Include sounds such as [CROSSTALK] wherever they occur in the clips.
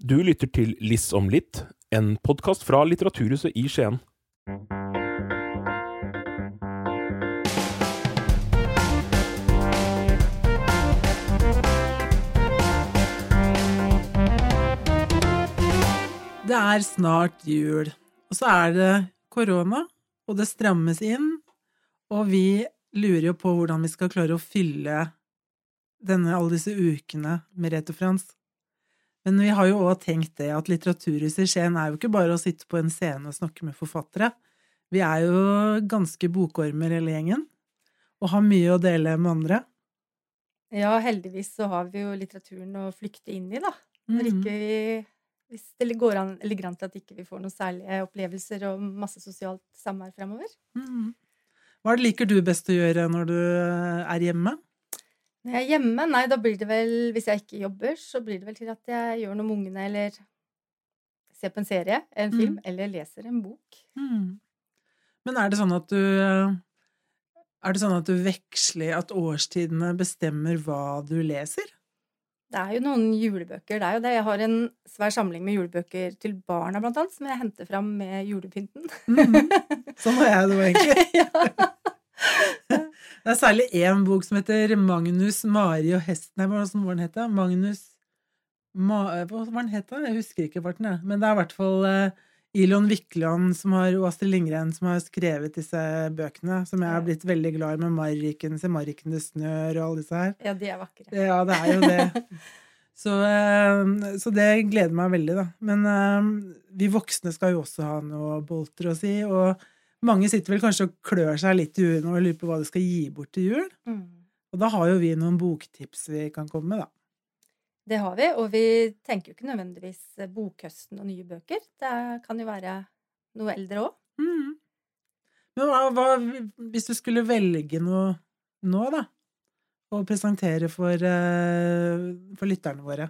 Du lytter til Liss om litt, en podkast fra Litteraturhuset i Skien. Det er snart jul, og så er det korona, og det strammes inn, og vi lurer jo på hvordan vi skal klare å fylle denne, alle disse ukene med Rete Frans. Men vi har jo òg tenkt det at Litteraturhuset i Skien er jo ikke bare å sitte på en scene og snakke med forfattere. Vi er jo ganske bokormer hele gjengen, og har mye å dele med andre. Ja, heldigvis så har vi jo litteraturen å flykte inn i, da. Når Mhm. ikke vi Hvis det går an, ligger an til at ikke vi får noen særlige opplevelser og masse sosialt samvær fremover. Mm. Hva er det liker du best å gjøre når du er hjemme? Når jeg er hjemme, nei, da blir det vel Hvis jeg ikke jobber, så blir det vel til at jeg gjør noe med ungene, eller ser på en serie, en film, Mm. eller leser en bok. Mm. Men er det sånn at du Er det sånn at du veksler At årstidene bestemmer hva du leser? Det er jo noen julebøker. Det er jo det. Jeg har en svær samling med julebøker til barna, blant annet, som jeg henter fram med julepynten. Mhm. Sånn har jeg det jo egentlig. [LAUGHS] ja. Det er særlig én bok som heter Magnus, Mari og hesten Nei, hva var den het? Magnus Ma, Hva var den het? Jeg husker ikke den er. Men det er i hvert fall eh, Ilon Wikland som har, og Astrid Lindgren som har skrevet disse bøkene, som jeg har blitt veldig glad i med Mariken, Se Mariken det snør og alle disse her. ja, de er vakre. Ja, det er jo det. [LAUGHS] Så, eh, så det gleder meg veldig, da. Men eh, vi voksne skal jo også ha noe bolter å si, og mange sitter vel kanskje og klør seg litt i huet og lurer på hva de skal gi bort til jul. Mm. Og da har jo vi noen boktips vi kan komme med, da. Det har vi, og vi tenker jo ikke nødvendigvis bokhøsten og nye bøker. Det kan jo være noe eldre òg. Mhm. Men hva, hva hvis du skulle velge noe nå, da? Å presentere for, eh, for lytterne våre?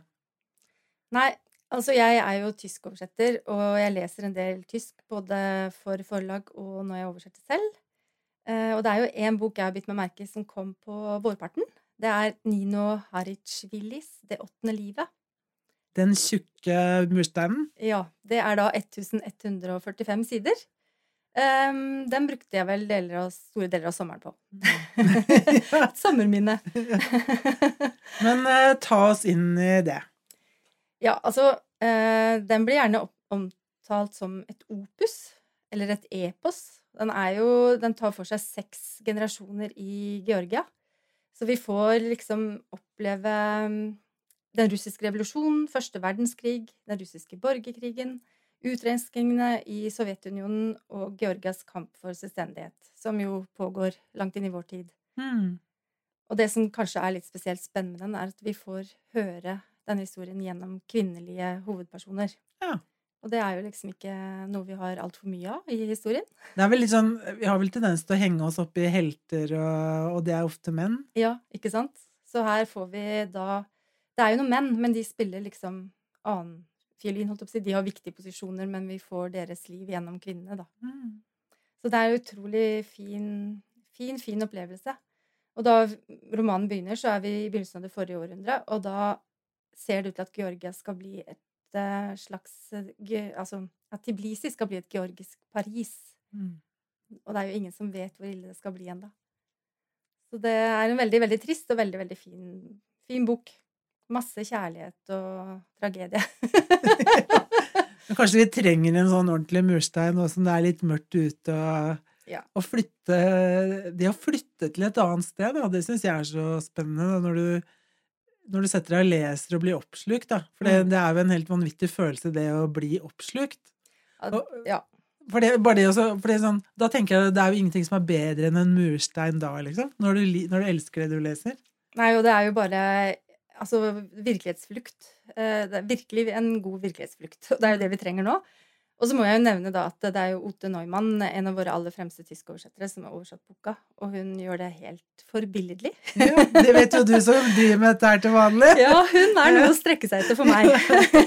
Nei, altså jeg er jo tyskoversetter, og jeg leser en del tysk både for forlag og når jeg oversetter selv. Eh, og det er jo én bok jeg har bitt meg merke i som kom på vårparten. Det er Nino Haritsjvilis 'Det åttende livet'. Den tjukke mursteinen? Ja, det er da 1145 sider. Um, den brukte jeg vel deler av, store deler av sommeren på. [LAUGHS] Et sommerminne. [LAUGHS] Men uh, ta oss inn i det. Ja, altså eh, Den blir gjerne omtalt som et opus, eller et epos. Den, er jo, den tar for seg seks generasjoner i Georgia. Så vi får liksom oppleve mm, den russiske revolusjonen, første verdenskrig, den russiske borgerkrigen, utrenskningene i Sovjetunionen og Georgias kamp for selvstendighet, som jo pågår langt inn i vår tid. Mhm. Og det som kanskje er litt spesielt spennende er at vi får høre denne historien gjennom kvinnelige hovedpersoner. Ja. Og det er jo liksom ikke noe vi har altfor mye av i historien. Det er vel litt sånn, Vi har vel tendens til å henge oss opp i helter, og, og det er ofte menn. Ja, ikke sant? Så her får vi da Det er jo noen menn, men de spiller liksom annen fiolin, holdt jeg på å si. De har viktige posisjoner, men vi får deres liv gjennom kvinnene, da. Mm. Så det er en utrolig fin, fin, fin opplevelse. Og da romanen begynner, så er vi i begynnelsen av det forrige århundret, og da ser det ut til at Georgia skal bli et uh, slags eh, Altså at Tiblisi skal bli et georgisk Paris. Mm. Og det er jo ingen som vet hvor ille det skal bli ennå. Så det er en veldig, veldig trist og veldig, veldig fin, fin bok. Masse kjærlighet og tragedie. [LAUGHS] Men kanskje vi trenger en sånn ordentlig murstein nå som det er litt mørkt ute, og, Ja. flytte Det å flytte til et annet sted, da, det syns jeg er så spennende. Når, du, når du setter deg og leser og blir oppslukt, da. For det, Mm. det er jo en helt vanvittig følelse, det å bli oppslukt. Og- ja. For det, bare det også, for det sånn, da tenker jeg det er jo ingenting som er bedre enn en murstein da, liksom. Når du, når du elsker det du leser. Nei, og det er jo bare Altså, virkelighetsflukt. Eh, Det er virkelig en god virkelighetsflukt. [LAUGHS] Og det er jo det vi trenger nå. Og så må jeg jo nevne da at det er jo Ote Neumann, en av våre aller fremste tyskoversettere, som har oversatt boka. Og hun gjør det helt forbilledlig. Ja, det vet jo du som driver med dette her til vanlig. [LAUGHS] Ja, hun er noe å strekke seg etter for meg.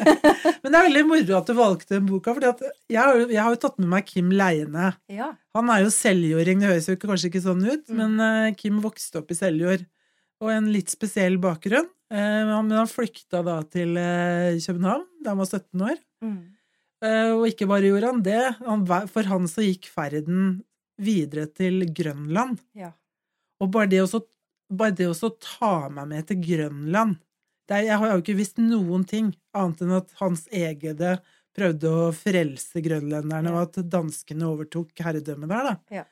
[LAUGHS] Men det er veldig moro at du valgte den boka, for jeg, jeg har jo tatt med meg Kim Leine. Ja. Han er jo seljording, det høres jo kanskje ikke sånn ut, Mm. men eh, Kim vokste opp i Seljord. Og en litt spesiell bakgrunn. Eh, Men han, flykta da til eh, København da han var 17 år. Mm. Eh, Og ikke bare gjorde han det, for han så gikk ferden videre til Grønland. Ja. Og bare det å bare det å ta meg med til Grønland det er, Jeg har jo ikke visst noen ting annet enn at hans egede prøvde å frelse grønlenderne, Ja. og at danskene overtok herredømmet der, da. Ja.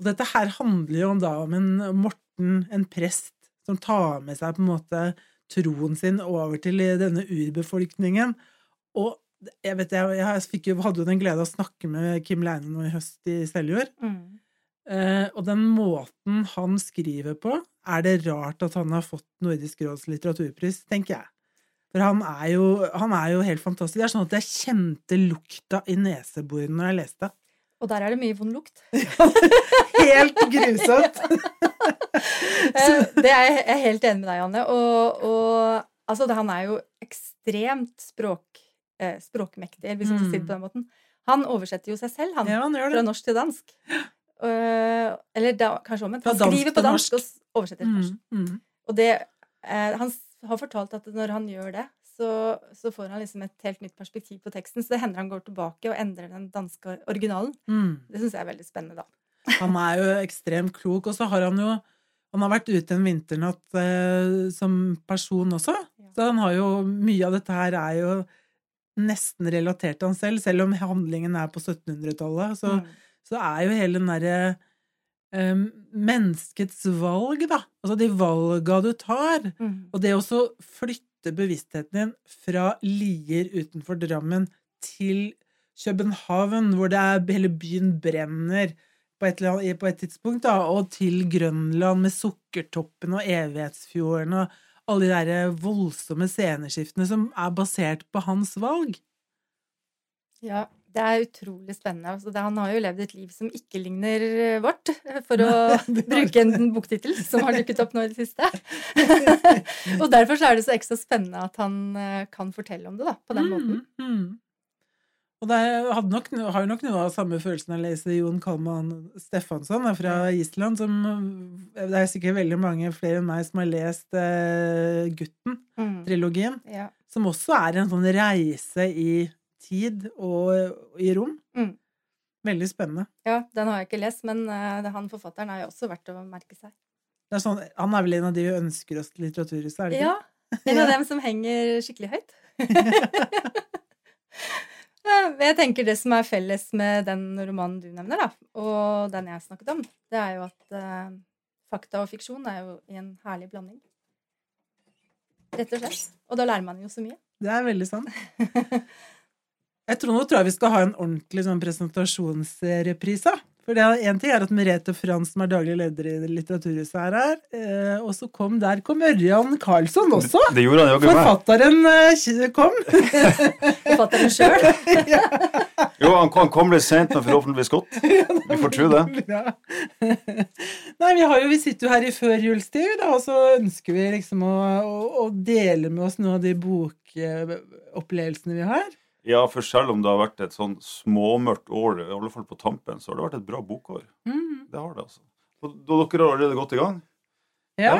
Og dette her handler jo om da om en Morten, en prest, som tar med seg på en måte troen sin over til denne urbefolkningen. Og jeg vet, jeg, jeg fikk jo, hadde jo den glede å snakke med Kim Leine nå i høst i Seljord. Mm. Eh, og den måten han skriver på, er det rart at han har fått Nordisk råds litteraturpris, tenker jeg. For han er, jo, han er jo helt fantastisk. Det er sånn at jeg kjente lukta i neseborene når jeg leste. Og der er det mye vond lukt. [LAUGHS] Helt grusomt! [LAUGHS] Eh, Det er jeg jeg er helt enig med deg, Anne. Og, og altså, det- han er jo ekstremt språk, eh, språkmektig, hvis man skal si det på den måten. Han oversetter jo seg selv, han. Ja, han Fra norsk til dansk. Uh, eller da, kanskje omvendt. Han skriver på dansk norsk. og oversetter til norsk. Mm, mm. Og det eh, Han har fortalt at når han gjør det, så, så får han liksom et helt nytt perspektiv på teksten. Så det hender han går tilbake og endrer den danske originalen. Mm. Det syns jeg er veldig spennende, da. Han er jo ekstremt klok, og så har han jo Han har vært ute en vinternatt eh, som person også, Ja. så han har jo Mye av dette her er jo nesten relatert til han selv, selv om handlingen er på 1700-tallet. Så, Mm. så er jo hele den derre um, menneskets valg, da. Altså de valga du tar. Mm. Og det å flytte bevisstheten din fra Lier utenfor Drammen til København, hvor det er, hele byen brenner på et, eller annet, på et tidspunkt, da, og til Grønland med Sukkertoppen og Evighetsfjorden og alle de der voldsomme sceneskiftene som er basert på hans valg. Ja, det er utrolig spennende. Altså, det, han har jo levd et liv som ikke ligner eh, vårt, for å [LAUGHS] bruke en boktittel som har dukket opp nå i det siste. [LAUGHS] og derfor så er det så ekstra spennende at han eh, kan fortelle om det da, på den måten. Mm, mm. Og det hadde nok, har nok noe av samme følelsen av å lese Jon Kalman Stefansson fra Island, som Det er sikkert veldig mange flere enn meg som har lest uh, Gutten-trilogien, Mm. Ja. som også er en sånn reise i tid og i rom. Mm. Veldig spennende. ja, den har jeg ikke lest, men uh, han forfatteren er jo også verdt å merke seg. Det er sånn, han er vel en av de vi ønsker oss til Litteraturhuset, er det Ja, en av [LAUGHS] dem som henger skikkelig høyt. [LAUGHS] Ja, Jeg tenker det som er felles med den romanen du nevner, da, og den jeg snakket om, det er jo at uh, fakta og fiksjon er jo i en herlig blanding. Rett og slett. Og da lærer man jo så mye. Det er veldig sant. [LAUGHS] Jeg tror nå tror jeg vi skal ha en ordentlig sånn presentasjonsreprise. For det er en ting er at Merete Frans, som er daglig leder i Litteraturhuset, er her. Eh, og så kom der kom Ørjan Karlsson også! Det gjorde han jo ikke. Forfatteren eh, kom. [LAUGHS] Forfatteren sjøl. [LAUGHS] Jo, han kom, han kom litt sent, men forhåpentligvis godt. [LAUGHS] Vi får tro det. Ja. Nei, vi, har jo, vi sitter jo her i førjulstid, og så ønsker vi liksom å, å, å dele med oss noen av de bokopplevelsene vi har. Ja, for selv om det har vært et sånn småmørkt år, i alle fall på tampen, så har det vært et bra bokår. Mm. Det har det, altså. Og da dere har allerede gått i gang? Ja.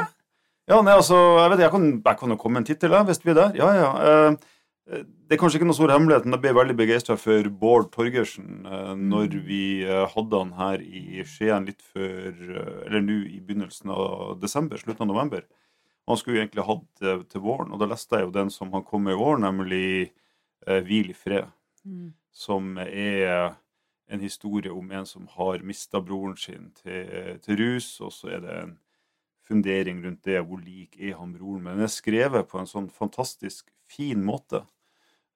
Ja, nei, altså, jeg vet jeg kan, jeg kan jo komme med en tittel, hvis vi er der. Ja, ja. Eh, det er kanskje ikke noe stor hemmelighet, men jeg ble veldig begeistra for Bård Torgersen eh, når vi eh, hadde han her i Skien litt før eh, Eller nå i begynnelsen av desember, slutten av november. Han skulle jo egentlig hatt det til våren, og da leste jeg jo den som han kom med i år, nemlig eh, Hvil i fred Mm. som er en historie om en som har mista broren sin til, til rus, og så er det en fundering rundt det, hvor lik er han broren. Men den er skrevet på en sånn fantastisk fin måte,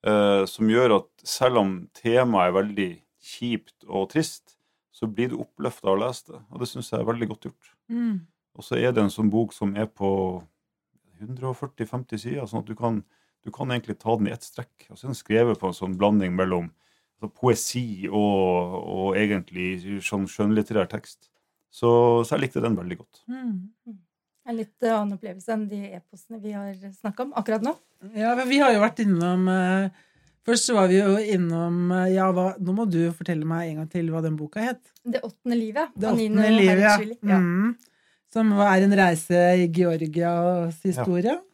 eh, som gjør at selv om temaet er veldig kjipt og trist, så blir du oppløfta av å lese det, og det syns jeg er veldig godt gjort. Mm. Og så er det en sånn bok som er på 140-50 sider, sånn at du kan, du kan egentlig ta den i ett strekk. Og så er den skrevet på en sånn blanding mellom altså, poesi og, og egentlig sånn skjønnlitterær tekst. Så, så jeg likte den veldig godt. Mm. En litt annen opplevelse enn de e-postene vi har snakka om akkurat nå. Ja, men vi har jo vært innom eh, Først så var vi jo innom eh, Ja, hva, nå må du fortelle meg en gang til hva den boka het. Det åttende livet. Det av Nino åttende livet, ja. Mm. Som er en reise i Georgias historie. Eh,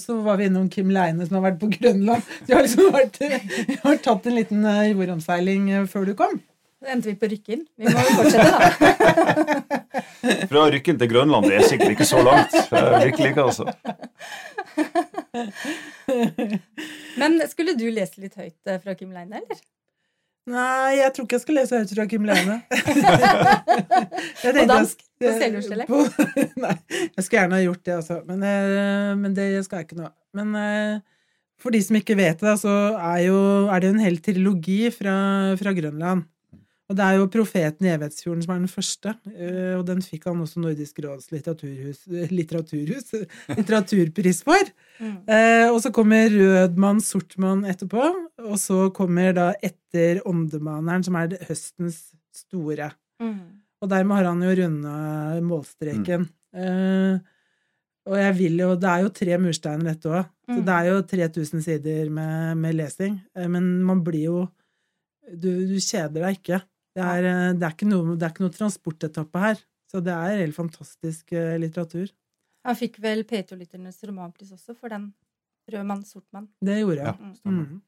Så var vi innom Kim Leine, som har vært på Grønland. Du har liksom vært, har tatt en liten eh, jordomseiling eh, før du kom. Så endte vi på Rykken. Vi må jo fortsette, da. [LAUGHS] Fra Rykken til Grønland, det er sikkert ikke så langt. Eh, Virkelig ikke, altså. [LAUGHS] Men skulle du lese litt høyt eh, fra Kim Leine, eller? Nei, jeg tror ikke jeg skal lese høyt fra Kim Leine. [LAUGHS] På dansk? På selvjordsdialekt? [LAUGHS] Nei, jeg skulle gjerne ha gjort det, altså. Men, eh, men det skal jeg ikke nå. Men eh, for de som ikke vet det, så er, jo, er det jo en hel trilogi fra, fra Grønland. Og det er jo Profeten i Evighetsfjorden som er den første. eh, Og den fikk han også Nordisk råds litteraturhus, [LAUGHS] litteraturhus [LAUGHS] litteraturpris for. Mm. Og så kommer Rødmann, Sortmann etterpå. Og så kommer da etter Åndemaneren, som er høstens store. Mm. Og dermed har han jo runda målstreken. Eh, og jeg vil jo Det er jo tre mursteiner, dette òg. Så Mm. det er jo 3000 sider med, med lesing. Eh, men man blir jo Du, du kjeder deg ikke. Det er, eh, det, er ikke noe, det er ikke noe transportetappe her. Så det er helt fantastisk eh, litteratur. Han fikk vel P2-lytternes romanpris også for den Rød mann, sort mann. Det gjorde jeg. Ja, Mm.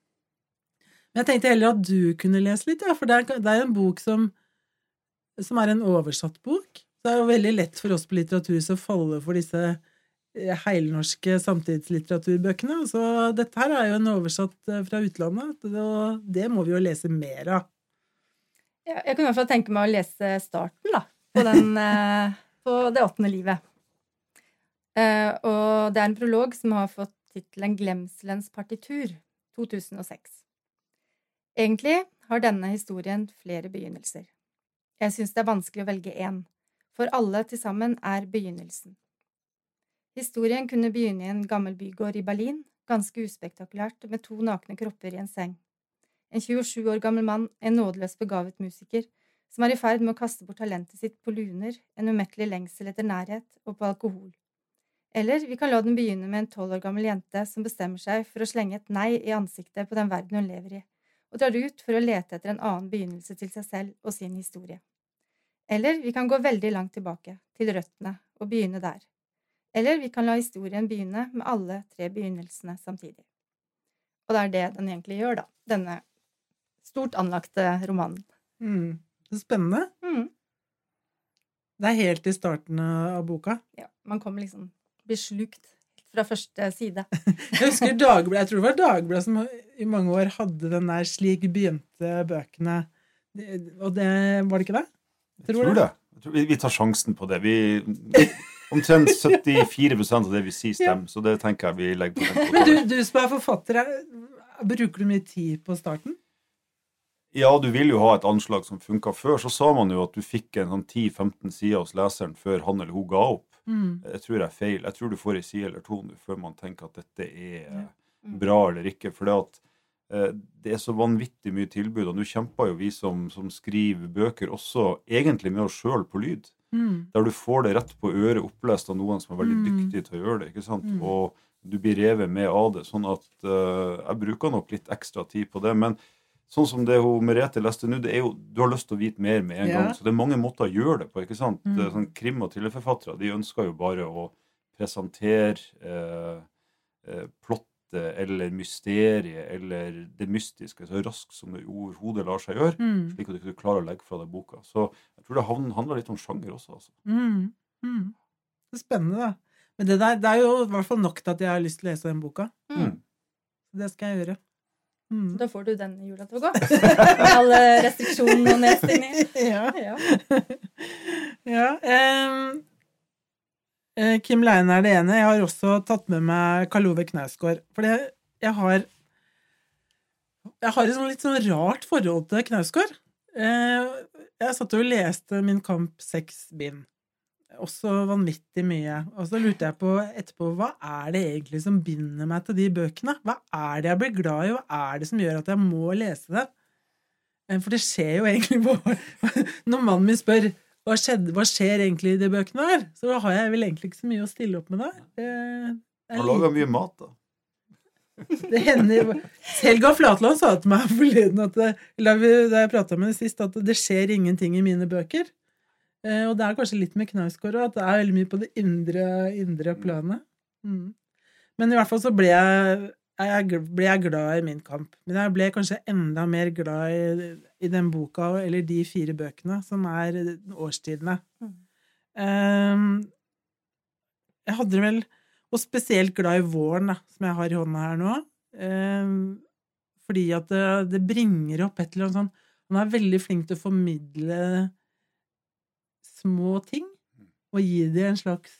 Men jeg tenkte heller at du kunne lese litt, ja, for det er, det er en bok som, som er en oversatt bok. Det er jo veldig lett for oss på Litteraturhuset å falle for disse eh, heilnorske samtidslitteraturbøkene. Så dette her er jo en oversatt eh, fra utlandet, og det må vi jo lese mer av. Ja, jeg kunne i hvert fall tenke meg å lese starten, da. På, den, [LAUGHS] eh, på Det åttende livet. Og det er en prolog som har fått tittelen Glemselens partitur 2006. Egentlig har denne historien flere begynnelser. Jeg syns det er vanskelig å velge én, for alle til sammen er begynnelsen. Historien kunne begynne i en gammel bygård i Berlin, ganske uspektakulært, med to nakne kropper i en seng. En 27 år gammel mann, en nådeløst begavet musiker, som er i ferd med å kaste bort talentet sitt på luner, en umettelig lengsel etter nærhet og på alkohol. Eller vi kan la den begynne med en tolv år gammel jente som bestemmer seg for å slenge et nei i ansiktet på den verden hun lever i, og drar ut for å lete etter en annen begynnelse til seg selv og sin historie. Eller vi kan gå veldig langt tilbake, til røttene, og begynne der. Eller vi kan la historien begynne med alle tre begynnelsene samtidig. Og det er det den egentlig gjør, da. Denne stort anlagte romanen. Mm. Så spennende. Mm. Det er helt i starten av boka. Ja, man kommer liksom blir slukt fra første side. Jeg husker Dagbladet, jeg tror det var Dagbladet som i mange år hadde den der 'Slik begynte bøkene'. Og det var det ikke det? Jeg Tror tror det. det. Jeg tror vi, vi tar sjansen på det. Vi, omtrent 74% av det vi sier, stemmer, så det tenker jeg vi legger på den. Men du, du som er forfatter, er- bruker du mye tid på starten? Ja, du vil jo ha et anslag som funka før. Så sa man jo at du fikk en sånn 10-15 sider hos leseren før han eller hun ga opp. Mm. Jeg tror det er feil. Jeg tror du får ei side eller to før man tenker at dette er Mm. bra eller ikke. For det at eh, det er så vanvittig mye tilbud, og nå kjemper jo vi som, som skriver bøker også egentlig med oss sjøl på lyd. Mm. Der du får det rett på øret opplest av noen som er veldig Mm. dyktig til å gjøre det. ikke sant? Mm. Og du blir revet med av det. Sånn at eh, jeg bruker nok litt ekstra tid på det. Men sånn som det hun Merete leste nå, det er jo, du har lyst til å vite mer med en Ja. gang. Så det er mange måter å gjøre det på. ikke sant? Mm. Sånn Krim- og thrillerforfattere de ønsker jo bare å presentere eh, eh, plottet eller mysteriet eller det mystiske så raskt som det overhodet lar seg gjøre. Mm. Slik at du ikke klarer å legge fra deg boka. Så jeg tror det handler litt om sjanger også. altså. Mm. Mm. Det er spennende, da. Men det, der, det er jo i hvert fall nok til at jeg har lyst til å lese den boka. Mm. Det skal jeg gjøre. Mm. Da får du den jula til å gå. Med alle restriksjonene og nedstengninger. [LAUGHS] ja. Ja. [LAUGHS] ja eh, Kim Leine er det ene. Jeg har også tatt med meg Karl Ove Knausgård. For det- jeg har Jeg har et sånn litt sånn rart forhold til Knausgård. Eh, jeg satt og leste Min kamp seks bind. Også vanvittig mye. Og så lurte jeg på etterpå hva er det egentlig som binder meg til de bøkene? Hva er det jeg blir glad i? Hva er det som gjør at jeg må lese det? Eh, For det skjer jo egentlig på [LAUGHS] Når mannen min spør hva, skjedde, hva skjer egentlig i de bøkene her, så har jeg vel egentlig ikke så mye å stille opp med der. Er Han lager mye mat, da. [LAUGHS] det hender Helga Flatland sa til meg forleden at det, da jeg prata med henne sist, at det skjer ingenting i mine bøker. Eh, og det er kanskje litt med Knausgård òg, at det er veldig mye på det indre, indre planet. Mm. Men i hvert fall så ble jeg, jeg, ble jeg glad i min kamp. Men jeg ble kanskje enda mer glad i, i den boka, eller de fire bøkene, som er årstidene. Mm. Um, jeg hadde vel Og spesielt glad i våren, da, som jeg har i hånda her nå. Um, fordi at det, det, bringer opp et eller annet sånn Han er veldig flink til å formidle små ting, og gi dem en slags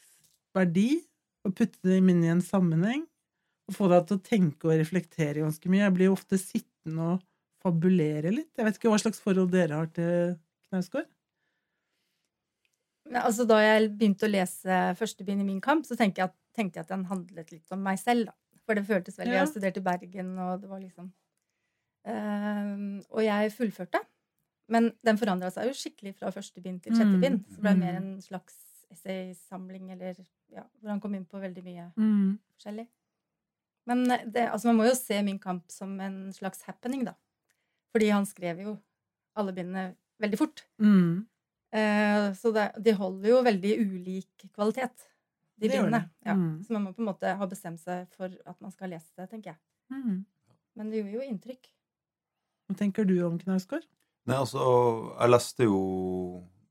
verdi og putte dem inn i en sammenheng. Og få deg til å tenke og reflektere ganske mye. Jeg blir jo ofte sittende og fabulere litt. Jeg vet ikke hva slags forhold dere har til Knausgård? Altså, da jeg begynte å lese første bind i Min kamp, så tenkte jeg, at, tenkte jeg at den handlet litt om meg selv. Da. For det føltes veldig Ja. Jeg studerte i Bergen, og det var liksom Ehm, Og jeg fullførte. Men den forandra seg jo skikkelig fra første bind til sjette Mm. bind. Så det ble Mm. mer en slags essaysamling, eller ja, hvor han kom inn på veldig mye Mm. forskjellig. Men det, altså man må jo se Min kamp som en slags happening, da. Fordi han skrev jo alle bindene veldig fort. Mm. Eh, så det, de holder jo veldig ulik kvalitet, de Det bindene. Ja. Mm. Så man må på en måte ha bestemt seg for at man skal lese det, tenker jeg. Mm. Men det gjorde jo inntrykk. Hva tenker du om Knausgård? Nei, altså, jeg leste jo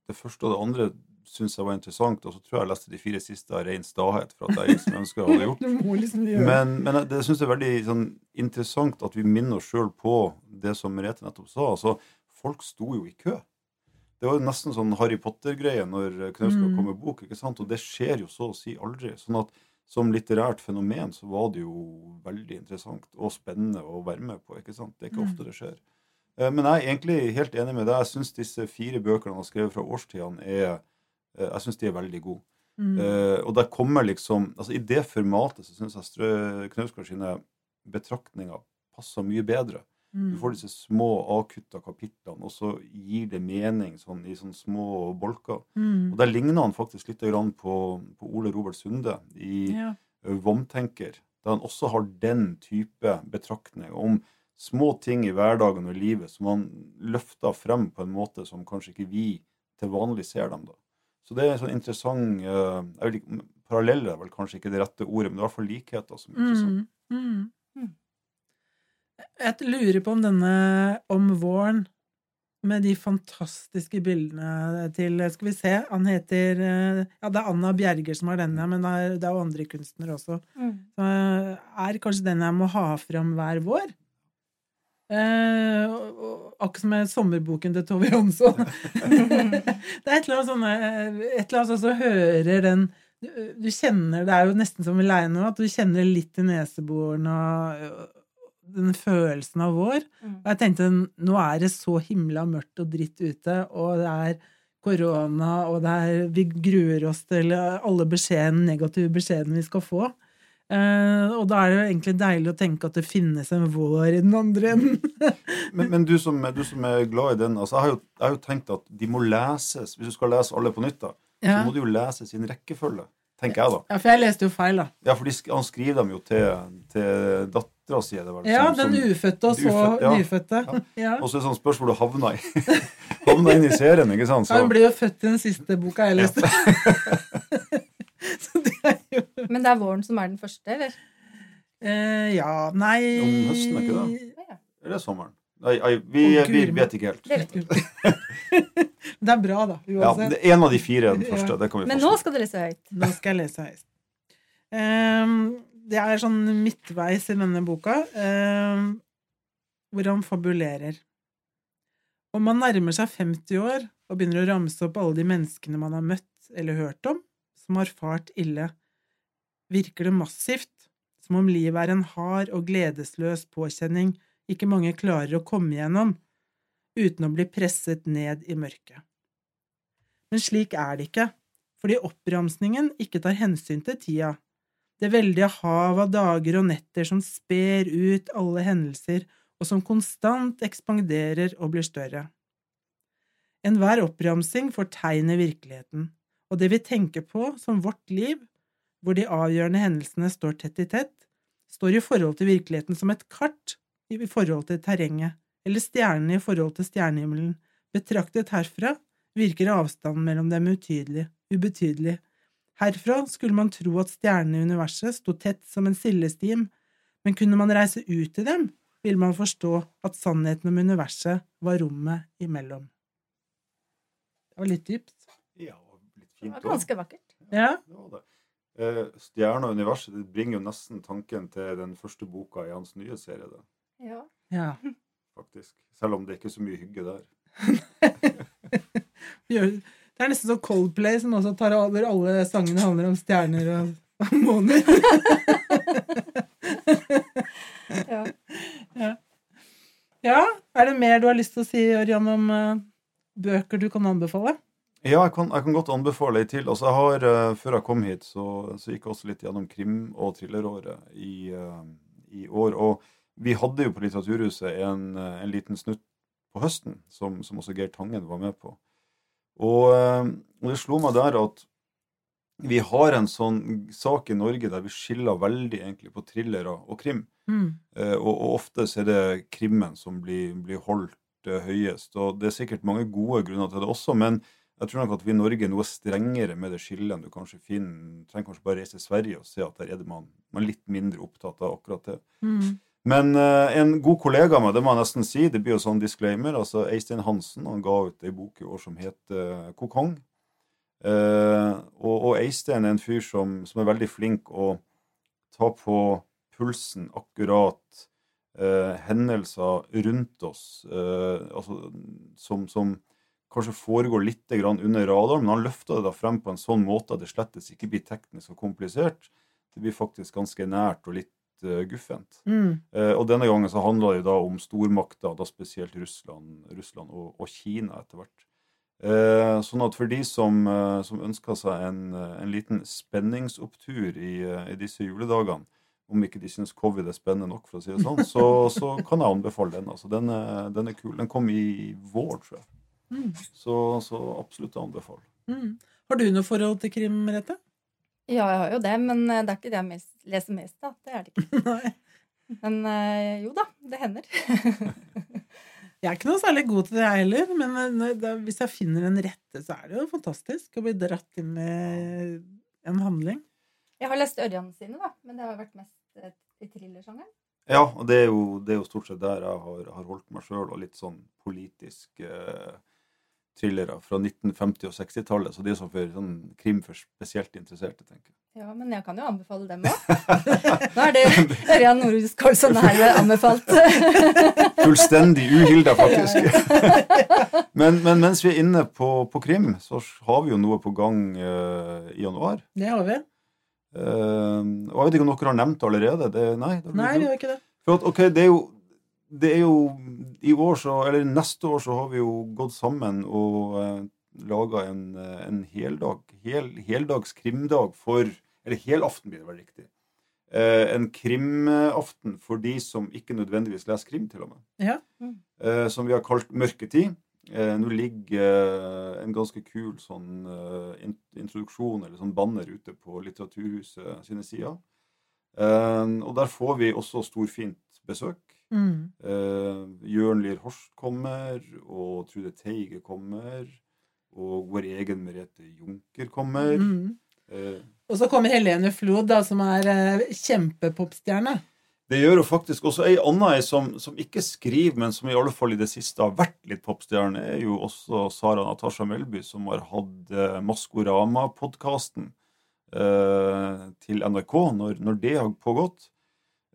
det første og det andre syns jeg var interessant, og så tror jeg jeg leste de fire siste av ren stahet, for at jeg liksom ønsker jeg hadde gjort. [LAUGHS] Liksom gjøre Men, men det syns jeg er veldig sånn, interessant at vi minner oss sjøl på det som Merete nettopp sa. Altså, folk sto jo i kø. Det var jo nesten sånn Harry Potter-greie når Knausgård Mm. kom med bok. ikke sant? Og det skjer jo så å si aldri. Sånn at som litterært fenomen så var det jo veldig interessant og spennende å være med på. ikke sant? Det er ikke Mm. ofte det skjer. Eh, Men jeg er egentlig helt enig med deg. Jeg syns disse fire bøkene han har skrevet fra årstidene, er eh, jeg synes de er veldig gode. Mm. Uh, og der kommer liksom altså I det formatet så syns jeg Strø Knausgård sine betraktninger passer mye bedre. Du Mm. får disse små avkutta kapitlene, og så gir det mening sånn, i sånne små bolker. Mm. Og Der ligner han faktisk litt grann på, på Ole Robert Sunde i Ja. Vomtenker, der han også har den type betraktning om små ting i hverdagen og livet som han løfter frem på en måte som kanskje ikke vi til vanlig ser dem. da. Så det er en sånn interessant ø, jeg vil ikke, Paralleller er vel kanskje ikke det rette ordet, men det er i hvert fall likheter som er interessant. Mm. Mm. Mm. Jeg lurer på om denne om våren, med de fantastiske bildene til Skal vi se, han heter eh, Ja, det er Anna Bjerger som har denne, men det er, det er jo andre kunstnere også. Så eh, er kanskje den jeg må ha fram hver vår. Eh, akkurat som med sommerboken til Tove Jonsson. [LAUGHS] det er et eller annet sånn eh, Et eller annet sånn som hører den du, kjenner Det er jo nesten som i leier nå, at du kjenner litt i neseborene og den følelsen av vår. Mm. Og jeg tenkte nå er det så himla mørkt og dritt ute, og det er korona, og det er, vi gruer oss til alle beskjeden, negative beskjedene vi skal få. Eh, og da er det jo egentlig deilig å tenke at det finnes en vår i den andre enden. [LAUGHS] Men, men du, som, du som er glad i den, altså jeg, har jo, jeg har jo tenkt at de må leses Hvis du skal lese alle på nytt, da, ja. så må de jo leses i en rekkefølge. Tenker jeg, da. ja, for jeg leste jo feil, da. Ja, for de, han skriver dem jo til, til dattera si? Ja, som- den ufødte og så ufødte ja. nyfødte. [LAUGHS] Ja. Og så er det sånn spørs hvor du havna i. [LAUGHS] havna inn i serien, ikke sant? Ja, Hun blir jo født i den siste boka jeg leste. så det er Men det er våren som er den første, eller? eh, Ja, nei Om høsten, er ikke det? Ja, ja. Eller sommeren? Nei, nei vi, vi vet ikke helt. Det. [LAUGHS] Det er bra, da. Ja, Uansett. det er en av de fire er den Ja. første. Det kan vi Men nå skal du lese høyt. Nå skal jeg lese høyt. Um, det er sånn midtveis i denne boka, um, hvor han fabulerer. Om man nærmer seg 50 år og begynner å ramse opp alle de menneskene man har møtt eller hørt om, som har fart ille, virker det massivt, som om livet er en hard og gledesløs påkjenning ikke mange klarer å komme igjennom, uten å bli presset ned i mørket. Men slik er det ikke fordi oppramsningen ikke tar hensyn til tida, det veldige hav av dager og netter som sper ut alle hendelser, og som konstant ekspanderer og blir større. Enhver oppramsing fortegner virkeligheten, og det vi tenker på som vårt liv, hvor de avgjørende hendelsene står tett i tett, står i forhold til virkeligheten som et kart i forhold til terrenget, eller stjernene i forhold til stjernehimmelen. Betraktet herfra virker avstanden mellom dem utydelig, ubetydelig, Herfra skulle man tro at stjernene i universet sto tett som en sildestim, men kunne man reise ut til dem, ville man forstå at sannheten om universet var rommet imellom. Det var litt dypt. Ja, litt fint. Det var ganske vakkert. Ja. Det var det. Eh, Stjerna og universet det bringer jo nesten tanken til den første boka i hans nye serie. Da. Ja. ja. faktisk. Selv om det ikke er så mye hygge der. [LAUGHS] Det er nesten sånn Coldplay, som også tar over alle sangene handler om stjerner og, måner. [LAUGHS] ja. Ja, er det mer du har lyst til å si, Ørjan, om eh, bøker du kan anbefale? Ja, jeg kan, jeg kan godt anbefale ei til. Altså, jeg har, uh, Før jeg kom hit, så, så gikk jeg også litt gjennom krim- og thrilleråret i, uh, i år. Og vi hadde jo på Litteraturhuset en, eh, en liten snutt på høsten, som, som også Geir Tangen var med på. Og, uh, det slo meg der at vi har en sånn sak i Norge der vi skiller veldig egentlig på thrillere og krim. Mm. Og, og ofte så er det krimmen som blir, blir holdt høyest. Og det er sikkert mange gode grunner til det også, men jeg tror nok at vi i Norge er noe strengere med det skillet enn du kanskje finner. Du trenger kanskje bare reise til Sverige og se at der er det man, man er litt mindre opptatt av akkurat det. Mm. Men uh, en god kollega av meg, det må jeg nesten si, det blir jo sånn disclaimer, altså Eistein Hansen han ga ut ei bok i år som heter uh, Kokong. Uh, og, og Eistein er en fyr som, som er veldig flink å ta på pulsen akkurat eh, hendelser rundt oss, eh, altså, som, som kanskje foregår litt grann under radaren, men han løfter det da frem på en sånn måte at det slettes ikke blir teknisk og komplisert. Det blir faktisk ganske nært og litt eh, guffent. Mm. Eh, og denne gangen så handla det da om stormakter, da spesielt Russland, Russland og, og Kina etter hvert. Eh, sånn at for de som, som ønsker seg en, en liten spenningsopptur i, i disse juledagene, om ikke de syns covid er spennende nok, for å si det sånn, så, [LAUGHS] så kan jeg anbefale den. Altså, den, er, den er kul. Den kom i vår, tror jeg. Mm. Så, så absolutt å anbefale. Mm. Har du noe forhold til krim, Merete? ja, jeg har jo det, men eh, det er ikke det jeg mest, leser mest av. Det er det ikke. [LAUGHS] Men eh, jo da, det hender. [LAUGHS] Jeg er ikke noe særlig god til det, jeg heller. Men eh, hvis jeg finner en rette, så er det jo fantastisk å bli dratt inn i en handling. Jeg har lest Ørjan sine, da, men det har vært mest i thrillersjangeren. Ja, og det er, jo, det er jo stort sett der jeg har, har holdt meg sjøl, og litt sånn politisk eh, thrillere fra 1950- og 60-tallet. Så det er sånn for sånn krim for spesielt interesserte, tenker jeg. Ja, men jeg kan jo anbefale dem òg. Nå er det Ørjan Norhus Karlsson her anbefalt. [LAUGHS] Fullstendig uhilda, faktisk. [LAUGHS] men, men mens vi er inne på, på krim, så har vi jo noe på gang uh, i januar. Det har vi. Uh, og jeg vet ikke om dere har nevnt det allerede? Det, nei, det Nei, vi har ikke det. For at, ok, det er jo det er jo I år så, eller neste år så har vi jo gått sammen og eh, laga en, eh, en heldag, hel, heldags krimdag for Eller helaften blir det vel riktig. Eh, en krimaften for de som ikke nødvendigvis leser krim, til og med. Ja. Mm. Eh, som vi har kalt Mørketid. Eh, Nå ligger en ganske kul sånn eh, introduksjon eller sånn banner ute på Litteraturhuset sine sider. Eh, og der får vi også storfint besøk. Mm. Uh, Jørn Lier Horst kommer, og Trude Teige kommer. Og vår egen Merete Junker kommer. Mm. Uh, Og så kommer Helene Flod, da, som er uh, kjempepopstjerne. det gjør jo faktisk også ei anna ei som, som ikke skriver, men som i alle fall i det siste har vært litt popstjerne, er jo også Sara Natasha Melby, som har hatt uh, Maskorama-podkasten eh, til NRK når, når det har pågått.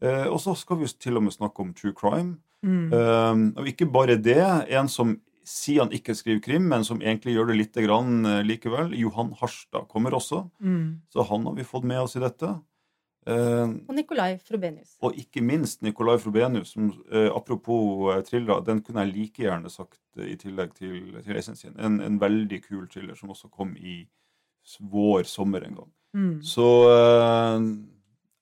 Eh, og så skal vi til og med snakke om true crime. Mm. Um, og ikke bare det. En som sier han ikke skriver krim, men som egentlig gjør det litt grann eh, likevel. Johan Harstad kommer også, Mm. så han har vi fått med oss i dette. Eh, Og Nicolai Frobenius. og ikke minst Nicolai Frobenius, som eh, apropos uh, thrillere, den kunne jeg like gjerne sagt eh, i tillegg til, til sin. En, en veldig kul thriller som også kom i vår sommer en gang. Mm. Så eh,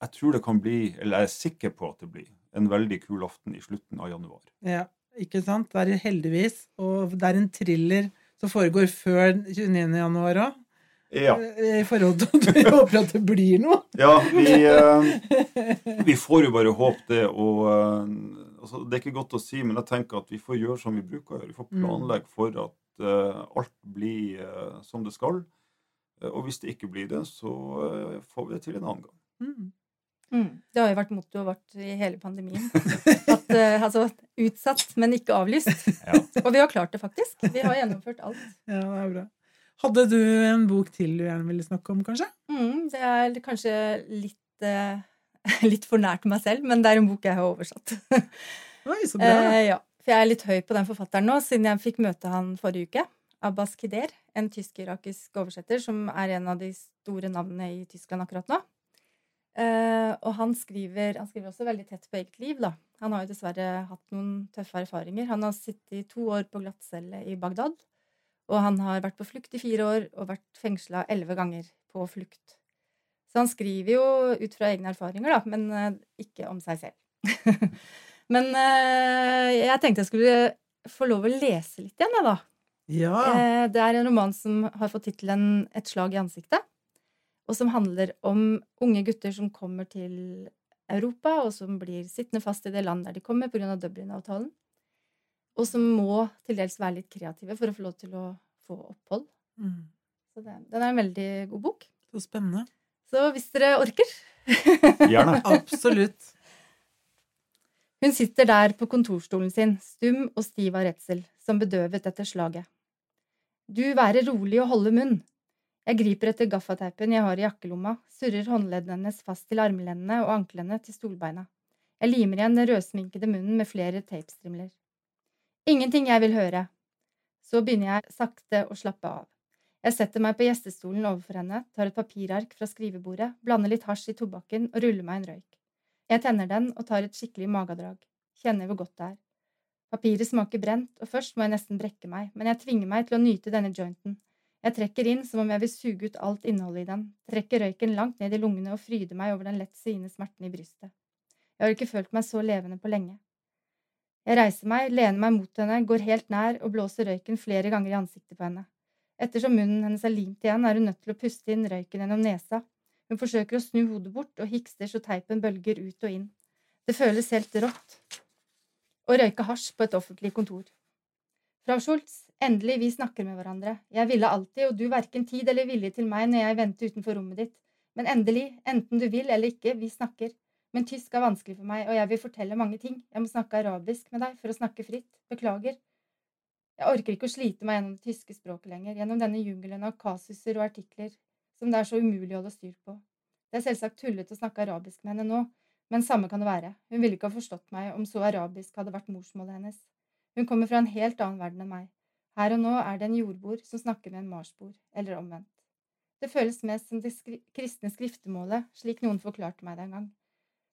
jeg tror det kan bli, eller jeg er sikker på at det blir, en veldig kul aften i slutten av januar. Ja, ikke sant? Det er heldigvis. Og det er en thriller som foregår før 29. januar òg. Ja. I forhold til at vi [LAUGHS] håper at det blir noe. Ja, vi, eh, vi får jo bare håpe det. Og eh, altså, det er ikke godt å si, men jeg tenker at vi får gjøre som vi bruker å gjøre. Vi får Mm. planlegge for at eh, alt blir eh, som det skal. Eh, Og hvis det ikke blir det, så eh, får vi det til en annen gang. Mm. Mm. Det har jo vært mottoet vårt i hele pandemien. [LAUGHS] At, uh, altså, utsatt, men ikke avlyst. Ja. Og vi har klart det, faktisk. Vi har gjennomført alt. [LAUGHS] Ja, det er bra. Hadde du en bok til du gjerne ville snakke om, kanskje? Mm, det er kanskje litt, uh, [LAUGHS] litt for nært meg selv, men det er en bok jeg har oversatt. Oi, så bra. Uh, ja, for jeg er litt høy på den forfatteren nå, siden jeg fikk møte han forrige uke. Abbas Kider, en tysk-irakisk oversetter som er en av de store navnene i Tyskland akkurat nå. Eh, og han skriver, han skriver også veldig tett på eget liv, da. Han har jo dessverre hatt noen tøffe erfaringer. Han har sittet i to år på glattcelle i Bagdad. Og han har vært på flukt i fire år og vært fengsla elleve ganger på flukt. Så han skriver jo ut fra egne erfaringer, da, men uh, ikke om seg selv. [LAUGHS] men uh, jeg tenkte jeg skulle få lov å lese litt igjen, jeg, da. Ja. Det er en roman som har fått tittelen Et slag i ansiktet, og som handler om unge gutter som kommer til Europa, og som blir sittende fast i det landet der de kommer pga. Dublin-avtalen, og som må til dels være litt kreative for å få lov til å få opphold. Mm. Så det, den er en veldig god bok. Så spennende. Så hvis dere orker Gjerne. [LAUGHS] Absolutt. Hun sitter der på kontorstolen sin, stum og stiv av redsel, som bedøvet etter slaget. Du være rolig og holde munn. Jeg griper etter gaffateipen jeg har i jakkelomma, surrer håndleddene hennes fast til armlenene og anklene til stolbeina. Jeg limer igjen den rødsminkede munnen med flere tapestrimler. Ingenting jeg vil høre. Så begynner jeg sakte å slappe av. Jeg setter meg på gjestestolen overfor henne, tar et papirark fra skrivebordet, blander litt hasj i tobakken og ruller meg en røyk. Jeg tenner den og tar et skikkelig magedrag. Kjenner hvor godt det er. Papiret smaker brent, og først må jeg nesten brekke meg, men jeg tvinger meg til å nyte denne jointen. Jeg trekker inn som om jeg vil suge ut alt innholdet i den, trekker røyken langt ned i lungene og fryder meg over den lett sviende smerten i brystet. Jeg har ikke følt meg så levende på lenge. Jeg reiser meg, lener meg mot henne, går helt nær og blåser røyken flere ganger i ansiktet på henne. Ettersom munnen hennes er limt igjen, er hun nødt til å puste inn røyken gjennom nesa. Hun forsøker å snu hodet bort og hikster så teipen bølger ut og inn. Det føles helt rått å røyke hasj på et offentlig kontor. Frau Schultz, endelig, vi snakker med hverandre. Jeg ville alltid, og du verken tid eller vilje til meg når jeg vendte utenfor rommet ditt. Men endelig, enten du vil eller ikke, vi snakker. Men tysk er vanskelig for meg, og jeg vil fortelle mange ting. Jeg må snakke arabisk med deg for å snakke fritt. Beklager. Jeg orker ikke å slite meg gjennom det tyske språket lenger, gjennom denne jungelen av kasuser og artikler som det er så umulig å holde styr på. Det er selvsagt tullete å snakke arabisk med henne nå, men samme kan det være. Hun ville ikke ha forstått meg om så arabisk hadde vært morsmålet hennes. Hun kommer fra en helt annen verden enn meg. Her og nå er det en jordbord som snakker med en marsbord, eller omvendt. Det føles mest som det skri kristne skriftemålet, slik noen forklarte meg det en gang.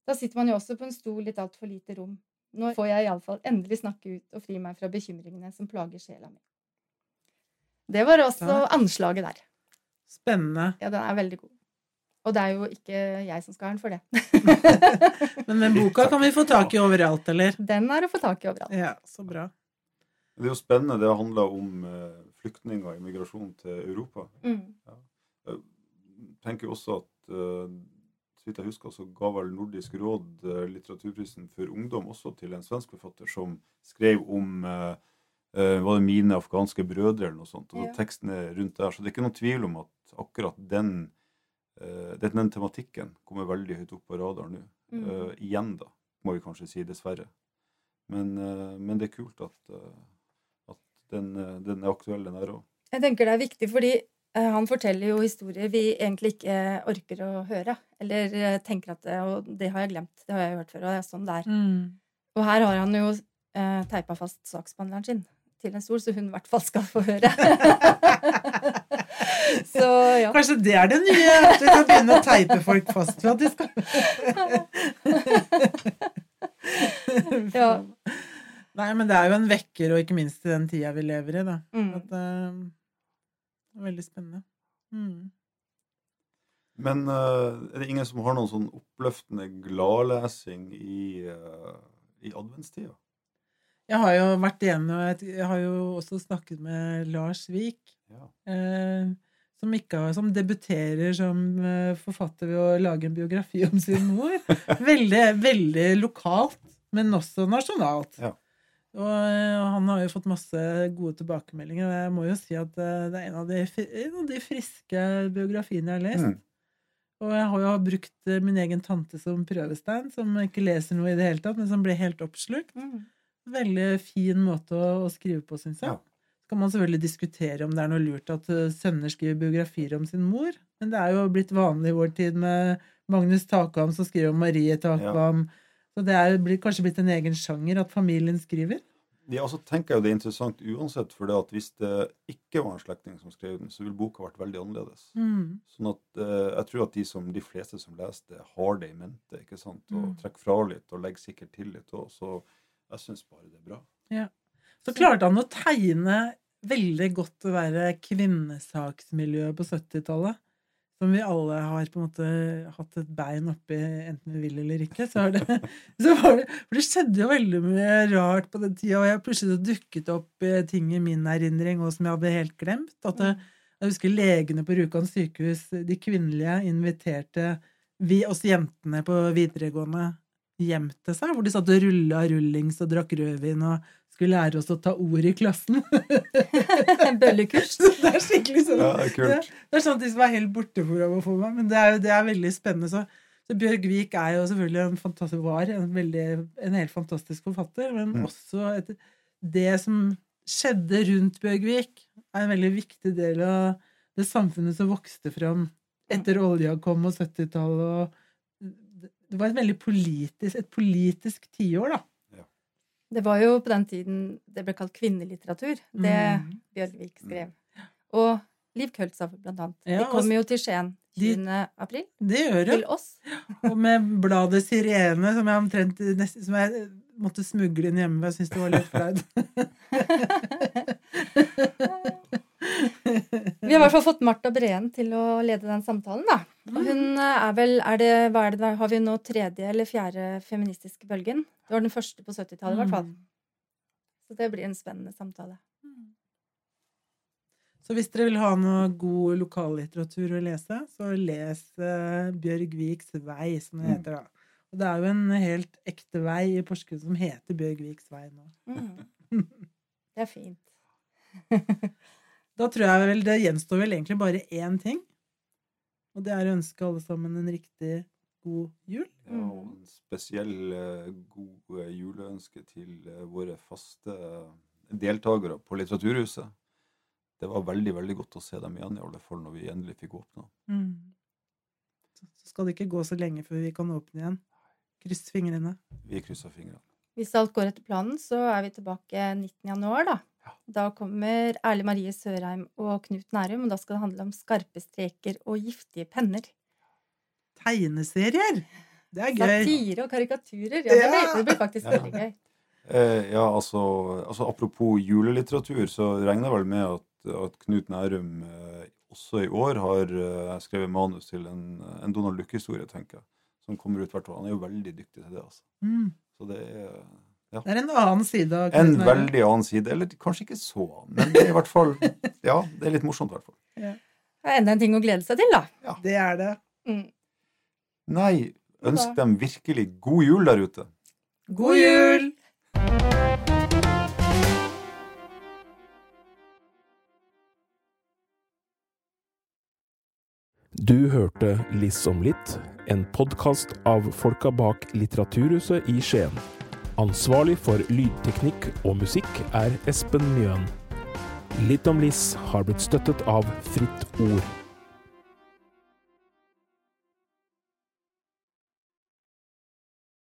Da sitter man jo også på en stol i et altfor lite rom. Nå får jeg iallfall endelig snakke ut og fri meg fra bekymringene som plager sjela mi. Det var også Takk. anslaget der. Spennende. Ja, den er veldig god. Og det er jo ikke jeg som skal ha den for det. [LAUGHS] Men den boka kan vi få tak i [LAUGHS] overalt, eller? Den er å få tak i overalt. Ja, så bra. Det er jo spennende. Det handler om eh, flyktninger og immigrasjon til Europa. Mm. Jeg tenker også at eh, så vidt jeg husker, så ga vel Nordisk råd eh, litteraturprisen for ungdom også til en svensk forfatter som skrev om var det mine afghanske brødre eller noe sånt. og Ja. Teksten er rundt der. Så det er ikke noen tvil om at akkurat den, den, tematikken kommer veldig høyt opp på radaren nå. Mm. Igjen, da, må vi kanskje si, dessverre. Men, men det er kult at den, eh, den er aktuell, den her òg. Jeg tenker det er viktig fordi eh, han forteller jo historier vi egentlig ikke eh, orker å høre. Eller tenker at det, Og det har jeg glemt. Det har jeg hørt før. Og det er sånn det er. Mm. Og her har han jo eh, teipa fast saksbehandleren sin til en stol, så hun i hvert fall skal få høre. [LAUGHS] så ja. Kanskje det er det nye? At vi kan begynne å teipe folk fast for at de skal [LAUGHS] Ja. [LAUGHS] Nei, men det er jo en vekker, og ikke minst i den tida vi lever i, da. Mm. At, uh, det er veldig spennende. Mm. Men uh, er det ingen som har noen sånn oppløftende gladlesing i, uh, i adventstida? Jeg har jo vært igjennom Jeg har jo også snakket med Lars Vik, Ja. eh, som, ikke har, som debuterer som eh, forfatter ved å lage en biografi om sin mor. [LAUGHS] Veldig, veldig lokalt, men også nasjonalt. Ja. Og eh, han har jo fått masse gode tilbakemeldinger, og jeg må jo si at eh, det er en av de, en av de friske biografiene jeg har lest. Mm. Og jeg har jo brukt eh, min egen tante som prøvestein, som ikke leser noe i det hele tatt, men som ble helt oppslukt. Mm. Veldig fin måte å, å skrive på, syns jeg. Ja. Så kan man selvfølgelig diskutere om det er noe lurt at sønner skriver biografier om sin mor, men det er jo blitt vanlig i vår tid med Magnus Takvam som skriver om Marie Takvam. Så det er kanskje blitt en egen sjanger at familien skriver. Ja, så tenker jeg jo det er interessant uansett, for det at hvis det ikke var en slektning som skrev den, så ville boka vært veldig annerledes. Mm. Sånn at eh, jeg tror at de, som, de fleste som leser det, har det i mente, ikke sant, og Mm. trekker fra litt, og legger sikkert til litt òg, så jeg syns bare det er bra. Så klarte han å tegne veldig godt å være kvinnesaksmiljøet på 70-tallet. Som vi alle har på en måte hatt et bein oppi, enten vi vil eller ikke. Så, det, [LAUGHS] så det, for det skjedde jo veldig mye rart på den tida, og jeg plutselig dukket opp eh, ting i min erindring og som jeg hadde helt glemt. At jeg, jeg husker legene på Rjukan sykehus, de kvinnelige, inviterte vi, oss jentene på videregående hjem til seg, hvor de satt og rulla rullings og drakk rødvin og skulle lære oss å ta ord i klassen. [LAUGHS] Bøllekurs. [LAUGHS] Det er skikkelig sånn Ja, det er kult. det er ting som er helt borte for, for meg, men det er, det er veldig spennende. Så, så Bjørg Vik er jo selvfølgelig en fantastisk, var en, veldig, en helt fantastisk forfatter, men Mm. også et, det som skjedde rundt Bjørg Vik, er en veldig viktig del av det samfunnet som vokste fram etter olja kom og 70-tallet. og det- Det var et veldig politisk, et politisk tiår, da. Det var jo på den tiden det ble kalt kvinnelitteratur. Det Mm. Bjørgvik skrev. Og Liv Køltzav, blant annet. Ja, de kommer jo til Skien 20. april. Det gjør det. Til oss. Og med bladet Sirene, som jeg omtrent nesten, som jeg måtte smugle inn hjemme, jeg syntes det var litt flaut. [LAUGHS] Vi har i hvert fall fått Marta Breen til å lede den samtalen, da. Og Mm. hun er vel er det, hva er det. Har vi nå tredje eller fjerde feministiske bølgen? Det var den første på 70-tallet, i hvert fall. Mm. Så det blir en spennende samtale. Så hvis dere vil ha noe god lokallitteratur å lese, så les Bjørgviks Bjørg Viks vei, som det Mm. heter da. Og det er jo en helt ekte vei i Porsgrunn som heter Bjørg Viks vei nå. Mm. [LAUGHS] Det er fint. [LAUGHS] Da tror jeg vel det gjenstår vel egentlig bare én ting. Og det er å ønske alle sammen en riktig god jul. Ja, og en spesiell eh, god eh, juleønske til eh, våre faste deltakere på Litteraturhuset. Det var veldig veldig godt å se dem igjen, i alle fall når vi endelig fikk åpna. Mm. så skal det ikke gå så lenge før vi kan åpne igjen. Kryss fingrene. Vi krysser fingrene. Hvis alt går etter planen, så er vi tilbake 19. januar, da. Da kommer Erle Marie Sørheim og Knut Nærum, og da skal det handle om skarpe streker og giftige penner. Tegneserier! Det er gøy. Satire og karikaturer. Ja, det blir, Ja. det blir faktisk veldig gøy. Eh, ja, altså, altså Apropos julelitteratur, så regner jeg vel med at, at Knut Nærum eh, også i år har eh, skrevet manus til en, en Donald Duck-historie, tenker jeg. Som kommer ut hvert år. Han er jo veldig dyktig til det. altså. Mm. Så det er Det er en annen side av en veldig annen side. Eller kanskje ikke så annen, men det er i hvert fall Ja, det er litt morsomt, i hvert fall. Det er enda en ting å glede seg til, da. Det er det. Mm. Nei, ønsk dem virkelig god jul der ute. God jul! Du hørte Liss om litt, en podkast av folka bak Litteraturhuset i Skien. Ansvarlig for lydteknikk og musikk er Espen Mjøen. Litt om Liss har blitt støttet av Fritt Ord.